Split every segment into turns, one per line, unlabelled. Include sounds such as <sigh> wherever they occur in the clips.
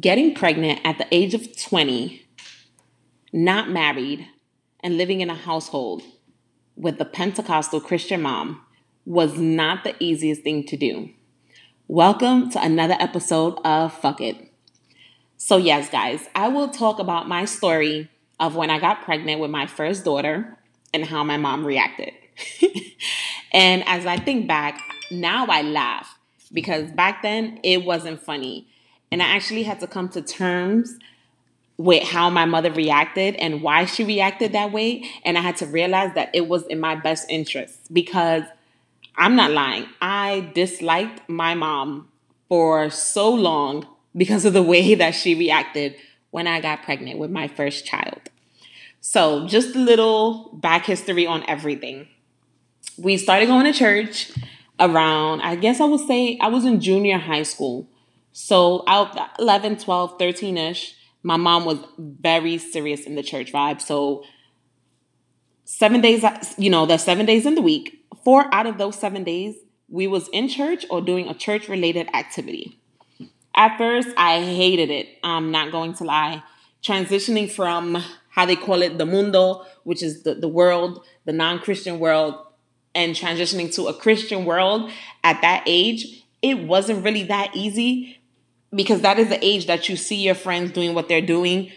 getting pregnant at the age of 20, not married, and living in a household with a Pentecostal Christian mom was not the easiest thing to do. Welcome to another episode of Fuck It. So, yes, guys, I will talk about my story of when I got pregnant with my first daughter and how my mom reacted. <laughs> and as I think back, now I laugh because back then it wasn't funny. And I actually had to come to terms with how my mother reacted and why she reacted that way. And I had to realize that it was in my best interest because I'm not lying. I disliked my mom for so long because of the way <laughs> that she reacted when I got pregnant with my first child. So, just a little back history on everything. We started going to church around, I guess I would say I was in junior high school. So, out 11, 12, 13 ish, my mom was very serious in the church vibe. So, seven days, you know, the seven days in the week, four out of those seven days, we was in church or doing a church related activity. At first, I hated it. I'm not going to lie. Transitioning from how they call it the mundo, which is the, the world, the non Christian world, and transitioning to a Christian world at that age, it wasn't really that easy because that is the age that you see your friends doing what they're doing.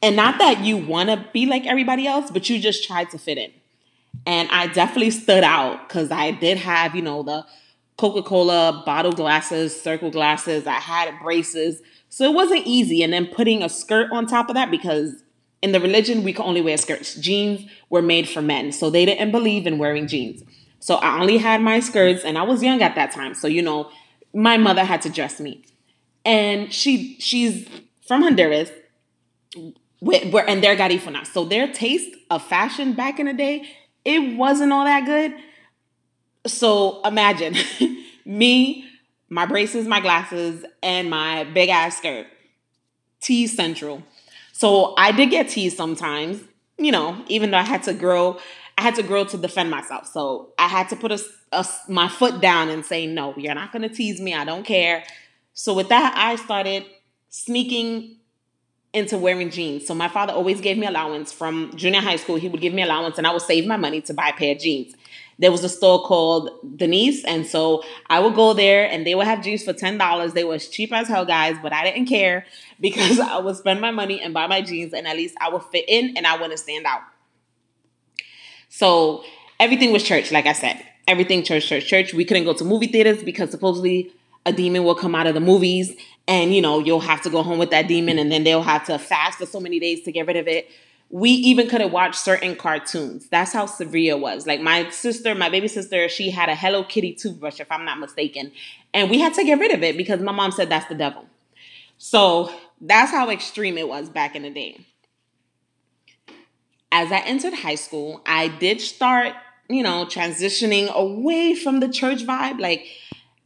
And not that you want to be like everybody else, but you just try to fit in. And I definitely stood out because I did have, you know, the Coca Cola bottle glasses, circle glasses, I had braces. So it wasn't easy. And then putting a skirt on top of that because in the religion, we could only wear skirts. Jeans were made for men. So they didn't believe in wearing jeans. So I only had my skirts and I was young at that time. So, you know, my mother had to dress me. And she she's from Honduras. Where, and they're Garifuna. So their taste of fashion back in the day, it wasn't all that good. So imagine <laughs> me my braces, my glasses, and my big ass skirt. Tease Central. So I did get teased sometimes, you know, even though I had to grow, I had to grow to defend myself. So I had to put a, a, my foot down and say, no, you're not going to tease me. I don't care. So with that, I started sneaking into wearing jeans. So my father always gave me allowance from junior high school. He would give me allowance and I would save my money to buy a pair of jeans there was a store called Denise. And so I would go there and they would have jeans for $10. They were as cheap as hell, guys, but I didn't care <laughs> because I would spend my money and buy my jeans and at least I would fit in and I wouldn't stand out. So everything was church, like I said. Everything church, church, church. We couldn't go to movie theaters because supposedly a demon will come out of the movies and you know you'll have to go home with that demon and then they'll have to fast for so many days to get rid of it we even couldn't watch certain cartoons. That's how severe it was. Like my sister, my baby sister, she had a Hello Kitty toothbrush, if I'm not mistaken. And we had to get rid of it because my mom said that's the devil. So that's how extreme it was back in the day. As I entered high school, I did start, you know, transitioning away from the church vibe. Like,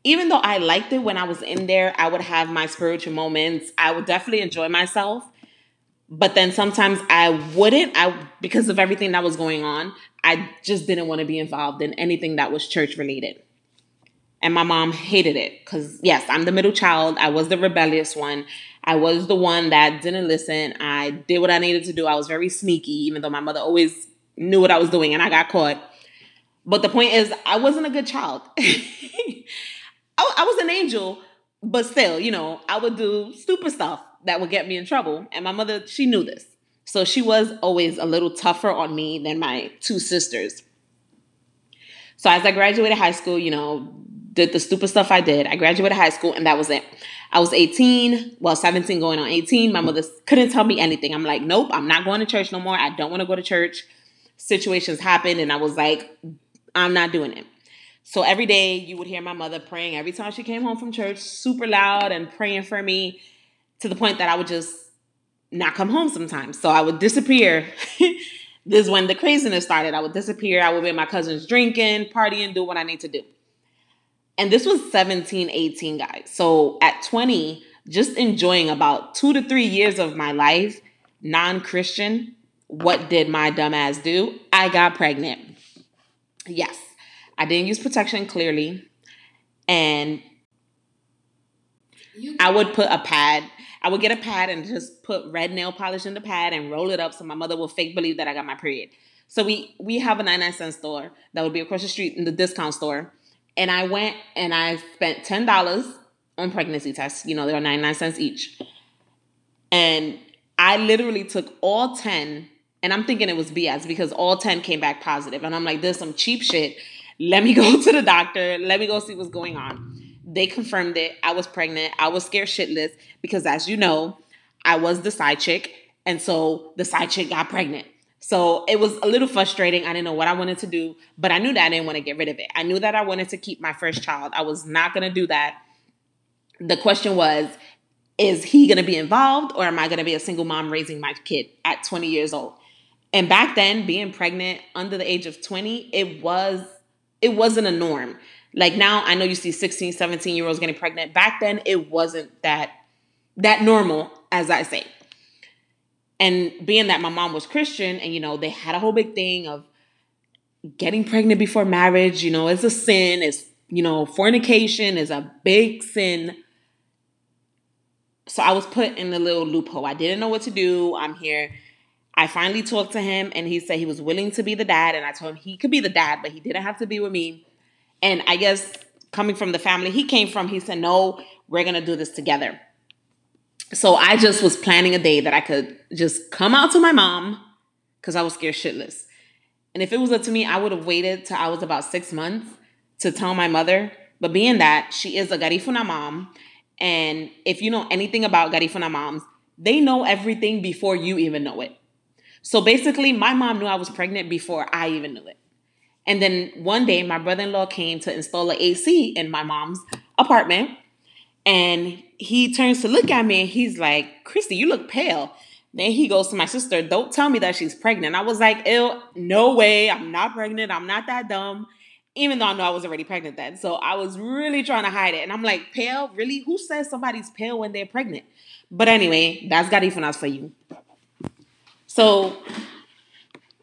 even though I liked it when I was in there, I would have my spiritual moments. I would definitely enjoy myself. But then sometimes I wouldn't I because of everything that was going on I just didn't want to be involved in anything that was church related. And my mom hated it cuz yes I'm the middle child. I was the rebellious one. I was the one that didn't listen. I did what I needed to do. I was very sneaky even though my mother always knew what I was doing and I got caught but the point is I wasn't a good child <laughs> I, I was an angel but still you know I would do stupid stuff that would get me in trouble. And my mother, she knew this. So she was always a little tougher on me than my two sisters. So as I graduated high school, you know, did the stupid stuff I did. I graduated high school and that was it. I was 18, well, 17 going on 18. My mother couldn't tell me anything. I'm like, nope, I'm not going to church no more. I don't want to go to church. Situations happened and I was like, I'm not doing it. So every day you would hear my mother praying every time she came home from church, super loud and praying for me to the point that I would just not come home sometimes. So I would disappear. <laughs> this is when the craziness started. I would disappear. I would be at my cousin's drinking, partying, do what I need to do. And this was 17, 18 guys. So at 20, just enjoying about two to three years of my life, non Christian, what did my dumb ass do? I got pregnant. Yes, I didn't use protection clearly. And I would put a pad. I would get a pad and just put red nail polish in the pad and roll it up so my mother will fake believe that I got my period. So we we have a 99 cent store that would be across the street in the discount store. And I went and I spent $10 on pregnancy tests. You know, they are 99 cents each. And I literally took all 10 and I'm thinking it was BS because all 10 came back positive. And I'm like, this is some cheap shit. Let me <laughs> go to the doctor. Let me go see what's going on. They confirmed it. I was pregnant. I was scared shitless because, as you know, I was the side chick. And so the side chick got pregnant. So it was a little frustrating. I didn't know what I wanted to do, but I knew that I didn't want to get rid of it. I knew that I wanted to keep my first child. I was not going to do that. The question was, is he going to be involved or am I going to be a single mom raising my kid at 20 years old? And back then, being pregnant under the age of 20, it was it wasn't a norm. Like now I know you see 16, 17 year olds getting pregnant. Back then it wasn't that that normal, as I say. And being that my mom was Christian and you know, they had a whole big thing of getting pregnant before marriage, you know, it's a sin, it's you know, fornication is a big sin. So I was put in the little loophole. I didn't know what to do. I'm here. I finally talked to him and he said he was willing to be the dad. And I told him he could be the dad, but he didn't have to be with me. And I guess coming from the family he came from, he said, No, we're going to do this together. So I just was planning a day that I could just come out to my mom because I was scared shitless. And if it was up to me, I would have waited till I was about six months to tell my mother. But being that she is a Garifuna mom, and if you know anything about Garifuna moms, they know everything before you even know it. So basically, my mom knew I was pregnant before I even knew it. And then one day, my brother in law came to install an AC in my mom's apartment. And he turns to look at me and he's like, Christy, you look pale. Then he goes to my sister, Don't tell me that she's pregnant. I was like, Ew, no way. I'm not pregnant. I'm not that dumb. Even though I know I was already pregnant then. So I was really trying to hide it. And I'm like, Pale? Really? Who says somebody's pale when they're pregnant? But anyway, that's that's Garifunas for you. So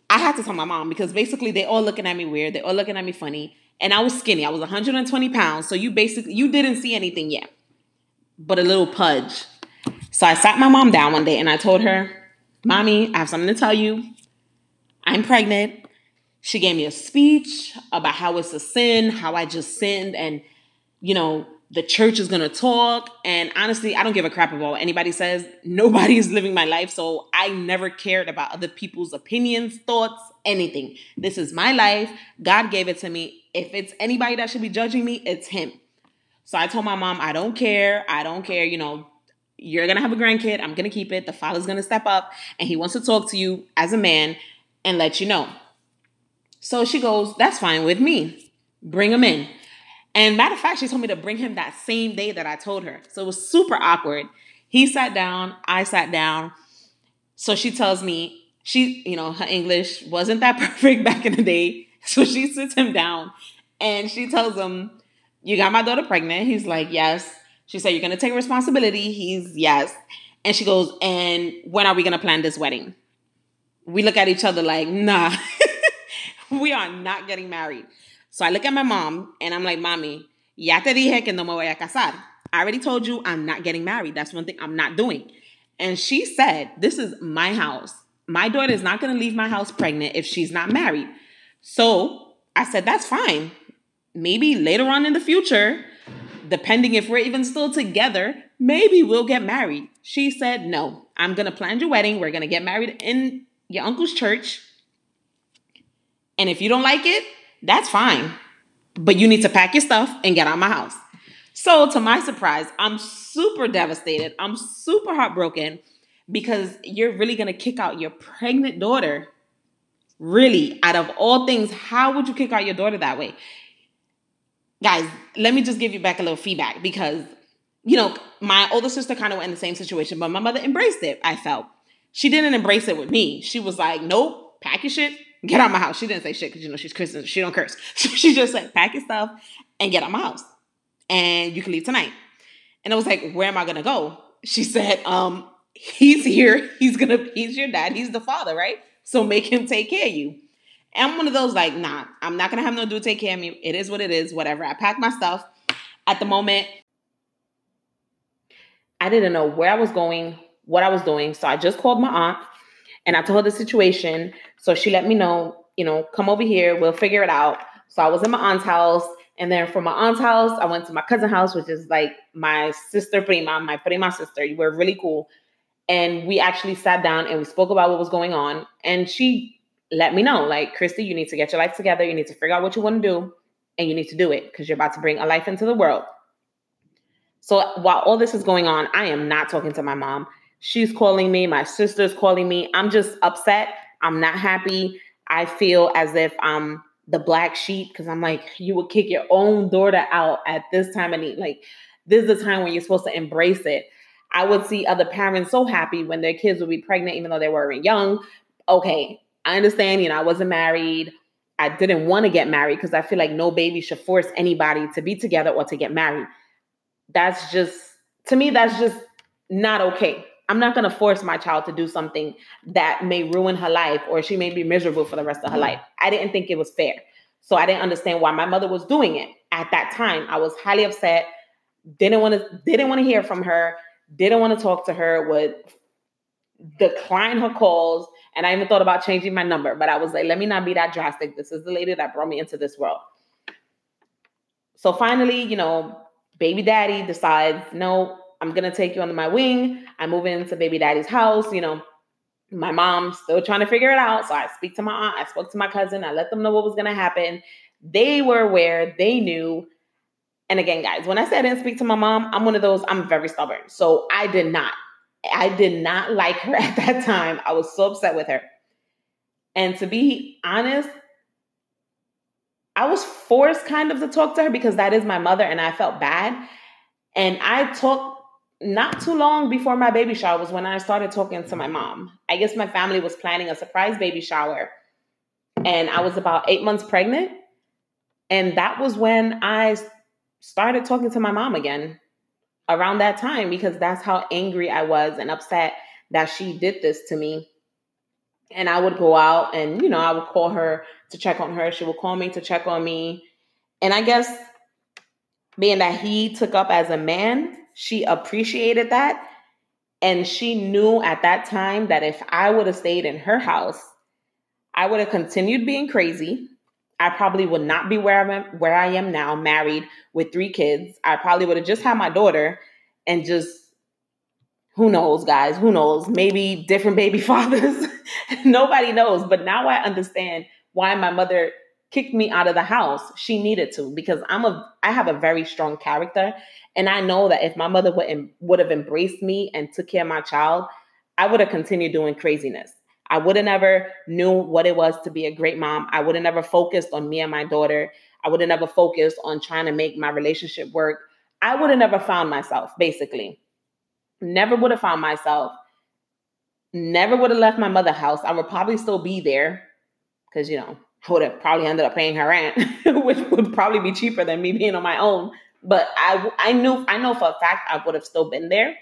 I had to tell my mom because basically they all looking at me weird. They all looking at me funny. And I was skinny. I was 120 pounds. So you basically you didn't see anything yet, but a little pudge. So I sat my mom down one day and I told her, "Mommy, I have something to tell you. I'm pregnant." She gave me a speech about how it's a sin, how I just sinned, and you know the church is gonna talk. And honestly, I don't give a crap about what anybody says. Nobody is living my life, so I never cared about other people's opinions, thoughts, anything. This is my life. God gave it to me. If it's anybody that should be judging me, it's Him. So I told my mom, I don't care. I don't care. You know, you're gonna have a grandkid. I'm gonna keep it. The father's gonna step up and he wants to talk to you as a man and let you know. So she goes, That's fine with me. Bring him in. And matter of fact, she told me to bring him that same day that I told her. So it was super awkward. He sat down, I sat down. So she tells me, she, you know, her English wasn't that <laughs> perfect back in the day. So she sits him down and she tells him, You got my daughter pregnant? He's like, Yes. She said, You're going to take responsibility? He's, Yes. And she goes, And when are we going to plan this wedding? We look at each other like, Nah, <laughs> we are not getting married. So I look at my mom and I'm like, Mommy, ya te dije que no me voy a casar. I already told you I'm not getting married. That's one thing I'm not doing. And she said, This is my house. My daughter is not going to leave my house pregnant if she's not married. So I said, That's fine. Maybe later on in the future, depending if we're even still together, maybe we'll get married. She said, No, I'm going to plan your wedding. We're going to get married in your uncle's church. And if you don't like it, that's fine. But you need to pack your stuff and get out of my house. So, to my surprise, I'm super devastated. I'm super heartbroken because you're really going to kick out your pregnant daughter. Really, out of all things, how would you kick out your daughter that way? Guys, let me just give you back a little feedback because, you know, my older sister kind of went in the same situation, but my mother embraced it, I felt. She didn't embrace it with me. She was like, nope, pack your shit, get out of my house. She didn't say shit because you know she's Christian. She don't curse. So <laughs> she just said, pack your stuff and get out my house. And you can leave tonight. And I was like, where am I gonna go? She said, um, he's here. <laughs> He's gonna, he's your dad. He's the father, right? So make him take care of you. And I'm one of those like, nah, I'm not gonna have no dude take care of me. It is what it is, whatever. I packed my stuff. At the moment, I didn't know where I was going, what I was doing. So I just called my aunt and I told her the situation. So she let me know, you know, come over here, we'll figure it out. So I was in my aunt's house. And then from my aunt's house, I went to my cousin's house, which is like my sister prima, my prima sister. You were really cool. And we actually sat down and we spoke about what was going on. And she let me know, like, Christy, you need to get your life together. You need to figure out what you want to do and you need to do it because you're about to bring a life into the world. So while all this is going on, I am not talking to my mom. She's calling me, my sister's calling me. I'm just upset. I'm not happy. I feel as if I'm the black sheep because I'm like, you would kick your own daughter out at this time of need. Like, this is the time when you're supposed to embrace it. I would see other parents so happy when their kids would be pregnant, even though they weren't young. Okay, I understand, you know, I wasn't married. I didn't want to get married because I feel like no baby should force anybody to be together or to get married. That's just, to me, that's just not okay. I'm not going to force my child to do something that may ruin her life or she may be miserable for the rest of her life. I didn't think it was fair. So I didn't understand why my mother was doing it at that time. I was highly upset. Didn't want to didn't want to hear from her. Didn't want to talk to her. Would decline her calls. And I even thought about changing my number, but I was like, let me not be that drastic. This is the lady that brought me into this world. So finally, you know, baby daddy decides, no, I'm going to take you under my wing. I move into baby daddy's house. You know, my mom's still trying to figure it out. So I speak to my aunt, I spoke to my cousin, I let them know what was going to happen. They were aware, they knew. And again, guys, when I said I didn't speak to my mom, I'm one of those, I'm very stubborn. So I did not. I did not <laughs> like her at that time. I was so upset with her. And to be honest, I was forced kind of to talk to her because that is my mother and I felt bad. And I talked not too long before my baby shower was when I started talking to my mom. I guess my family was planning a surprise baby shower. And I was about eight months pregnant. And that was when I started talking to my mom again around that time because that's how angry I was and upset that she did this to me. And I would go out and, you know, I would call her to check on her. She would call me to check on me. And I guess being that he took up as a man, she appreciated that. And she knew at that time that if I would have stayed in her house, I would have continued being crazy. I probably would not be where I'm where I am now, married with three kids. I probably would have just had my daughter and just who knows, guys, who knows? Maybe different baby <laughs> fathers. Nobody knows. But now I understand why my mother kicked me out of the house. She needed to because I'm a I have a very strong character and I know that if my mother would would have embraced me and took care of my child, I would have continued doing craziness. I would have never knew what it was to be a great mom. I would have never focused on me and my daughter. I would have never focused on trying to make my relationship work. I would have never found myself, basically. Never would have found myself. Never would have left my mother house. I would probably still be there because, you know, would have probably ended up paying her rent, <laughs> which would probably be cheaper than me being on my own. But I, I knew, I know for a fact I would have still been there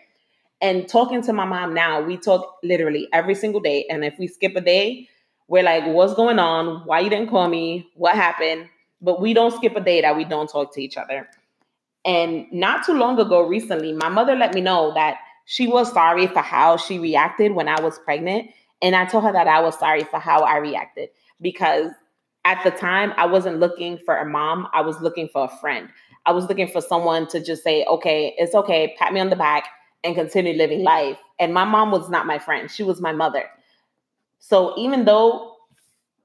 and talking to my mom now, we talk literally every single day. And if we skip a day, we're like, what's going on? Why you didn't call me? What happened? But we don't skip a day that we don't talk to each other. And not too long ago, recently, my mother let me know that she was sorry for how she reacted when I was pregnant. And I told her that I was sorry for how I reacted because at the time I wasn't looking for a mom, I was looking for a friend. I was looking for someone to just say, okay, it's okay, pat me on the back and continue living life. And my mom was not my friend, she was my mother. So even though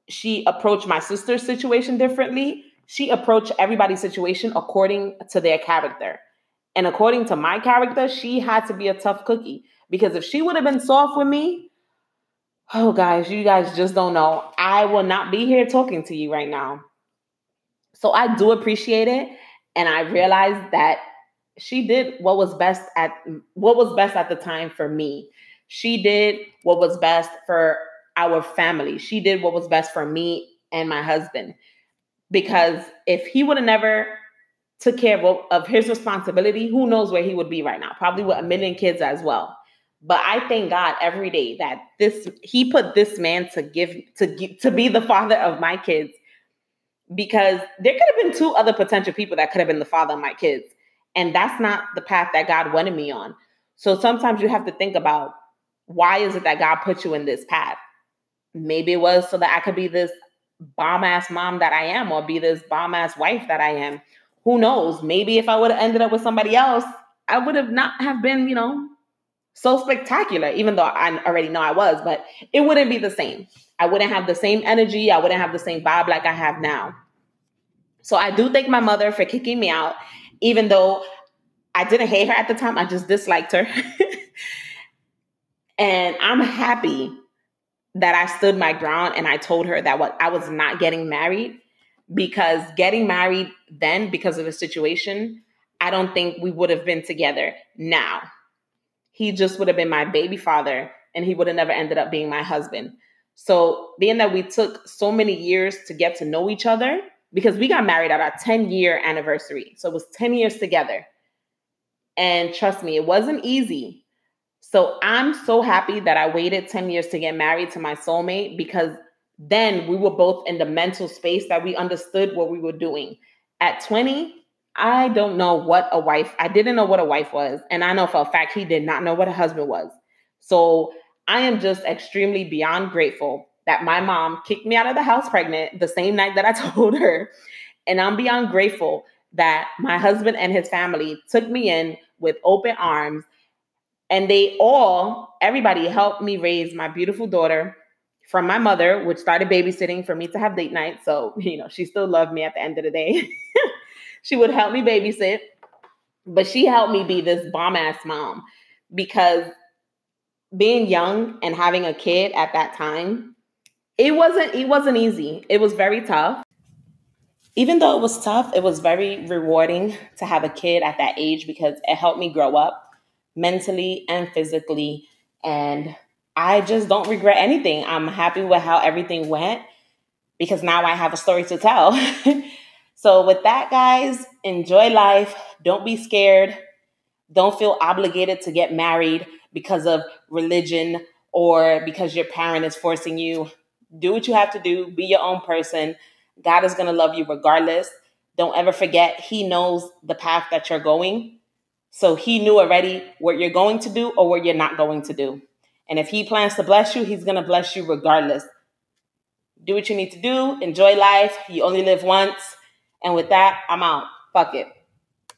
she approached my sister's situation differently, she approached everybody's situation according to their character. And according to my character, she had to be a tough cookie because if she would have been soft with me, oh guys, you guys just don't know. I will not be here talking to you right now. So I do appreciate it. And I realize that she did what was best at what was best at the time for me. She did what was best for our family. She did what was best for me and my husband. Because if he would have never took care of, of his responsibility, who knows where he would be right now? Probably with a million kids as well. But I thank God every day that this he put this man to give to give, to be the father of my kids because there could have been two other potential people that could have been the father of my kids and that's not the path that God wanted me on. So sometimes you have to think about why is it that God put you in this path? Maybe it was so that I could be this bomb ass mom that I am or be this bomb ass wife that I am. Who knows? Maybe if I would have ended up with somebody else, I would have not have been, you know, so spectacular, even though I already know I was, but it wouldn't be the same. I wouldn't have the same energy. I wouldn't have the same vibe like I have now. So I do thank my mother for kicking me out, even though I didn't hate her at the time. I just disliked her. <laughs> and I'm happy that I stood my ground and I told her that what I was not getting married because getting married then because of the situation, I don't think we would have been together now. He just would have been my baby father and he would have never ended up being my husband. So, being that we took so many years to get to know each other, because we got married at our 10 year anniversary. So, it was 10 years together. And trust me, it wasn't easy. So, I'm so happy that I waited 10 years to get married to my soulmate because then we were both in the mental space that we understood what we were doing. At 20, I don't know what a wife, I didn't know what a wife was. And I know for a fact he did not know what a husband was. So I am just extremely beyond grateful that my mom kicked me out of the house pregnant the same night that I <laughs> told her. And I'm beyond grateful that my husband and his family took me in with open arms. And they all, everybody helped me raise my beautiful daughter from my mother, which started babysitting for me to have date night. So, <laughs> you know, she still loved me at the end of the day. <laughs> she would help me babysit, but she helped me be this bomb ass mom because being young and having a kid at that time, it wasn't it wasn't easy. It was very tough. Even though it was tough, it was very rewarding to have a kid at that age because it helped me grow up mentally and physically and I just don't regret anything. I'm happy with how everything went because now I have a story to tell. <laughs> so, with that, guys, enjoy life. Don't be scared. Don't feel obligated to get married because of religion or because your parent is forcing you. Do what you have to do, be your own person. God is going to love you regardless. Don't ever forget, He knows the path that you're going. So, He knew already what you're going to do or what you're not going to do. And if he plans to bless you, he's going to bless you regardless. Do what you need to do. Enjoy life. You only live once. And with that, I'm out. Fuck it.